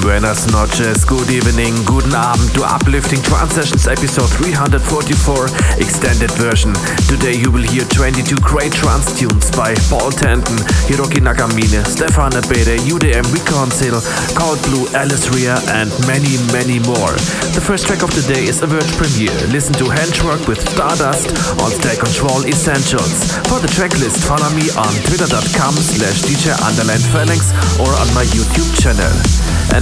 Buenas noches, good evening, guten Abend to Uplifting Trance Sessions episode 344 extended version. Today you will hear 22 great trance tunes by Paul Denton, Hiroki Nakamine, Stefan Abede, UDM Reconceal, Cold Blue, Alice Ria and many, many more. The first track of the day is a Verge premiere. Listen to Hendrawk with Stardust on State Control Essentials. For the tracklist, follow me on twitter.com slash DJ phalanx or on my YouTube channel. And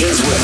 Sessions what.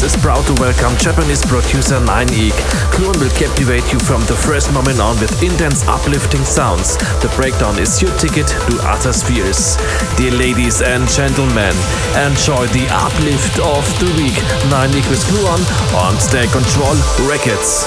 is proud to welcome Japanese producer Nine Eek. Gluon will captivate you from the first moment on with intense uplifting sounds. The breakdown is your ticket to other spheres. Dear ladies and gentlemen, enjoy the uplift of the week. Nine Eek with Gluon on State Control Records.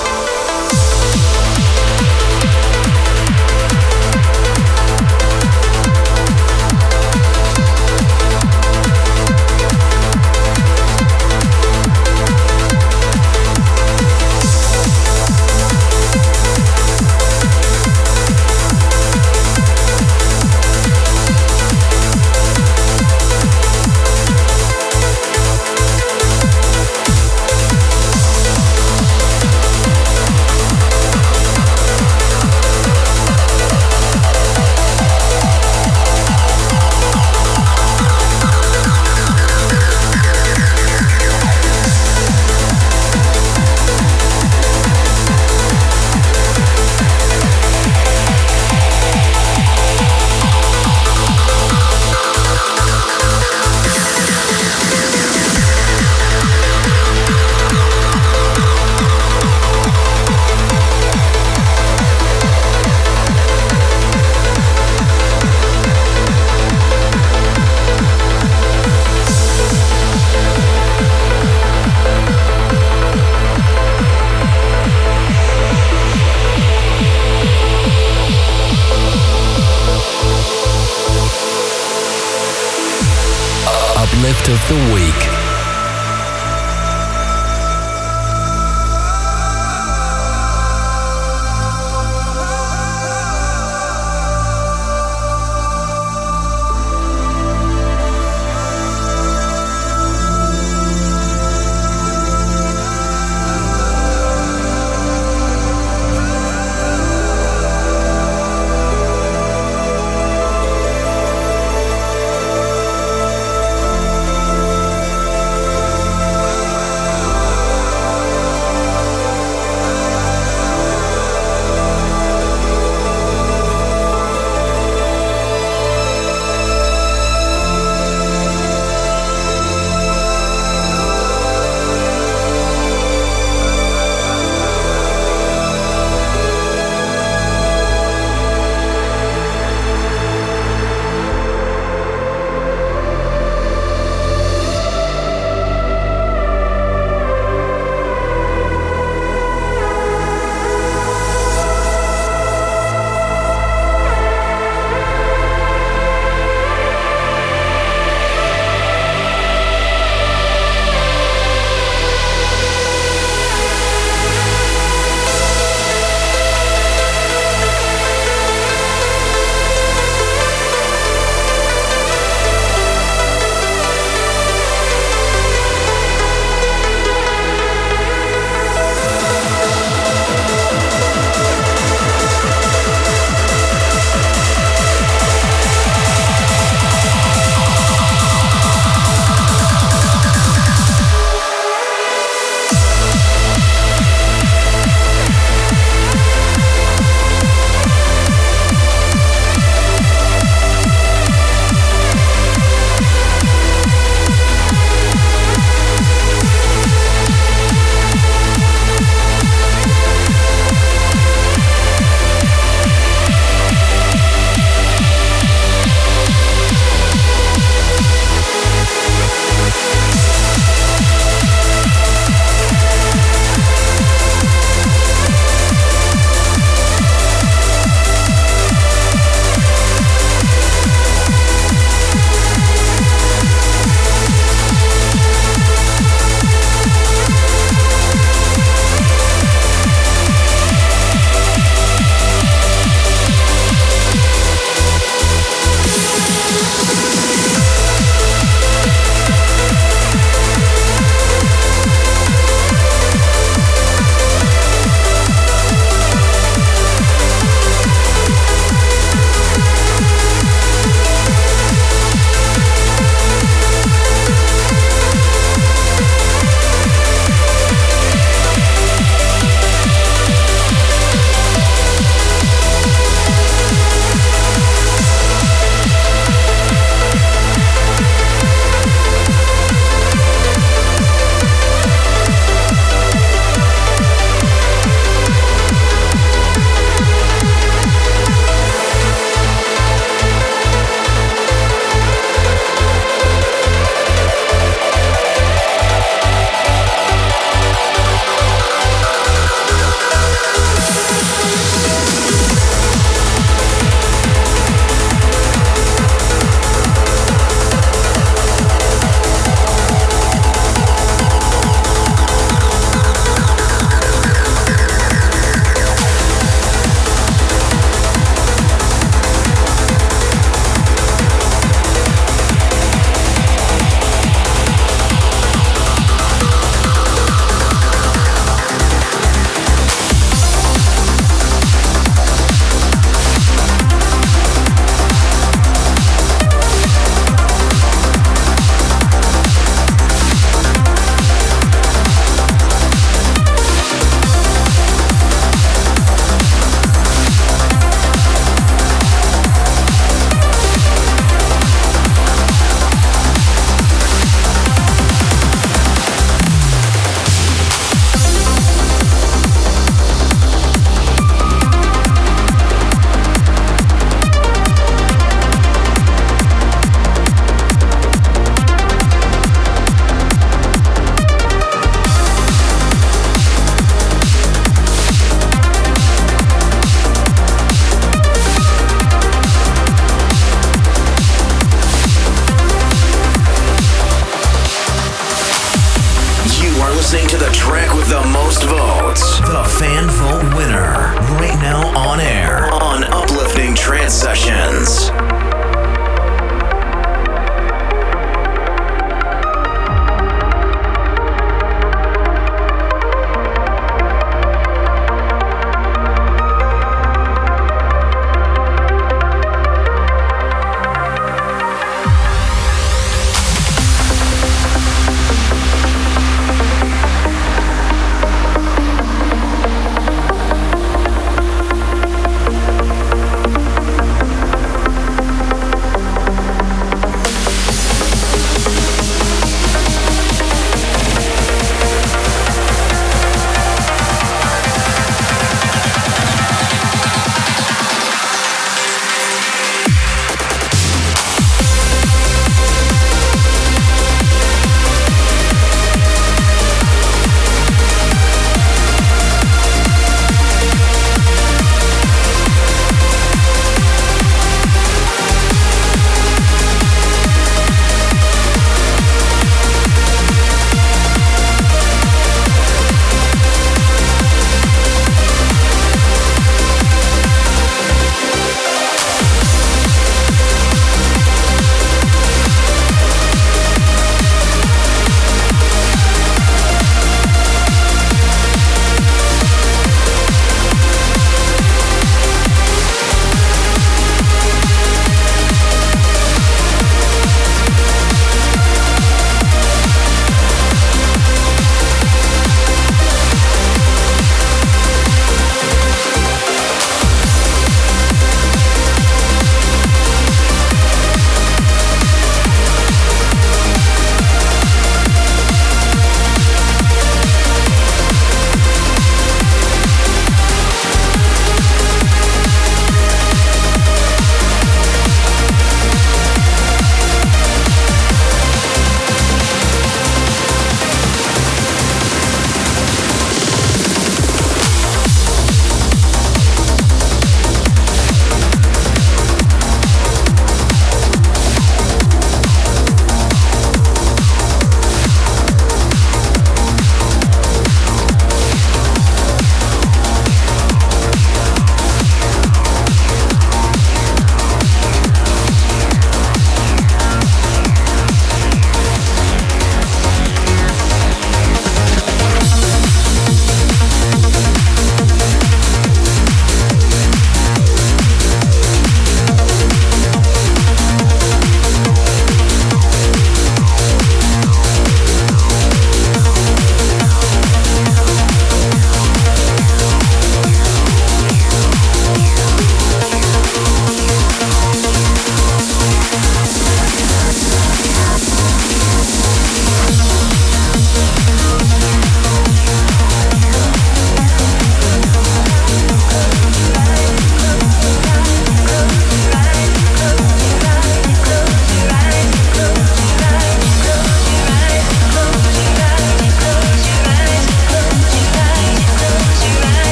of the week.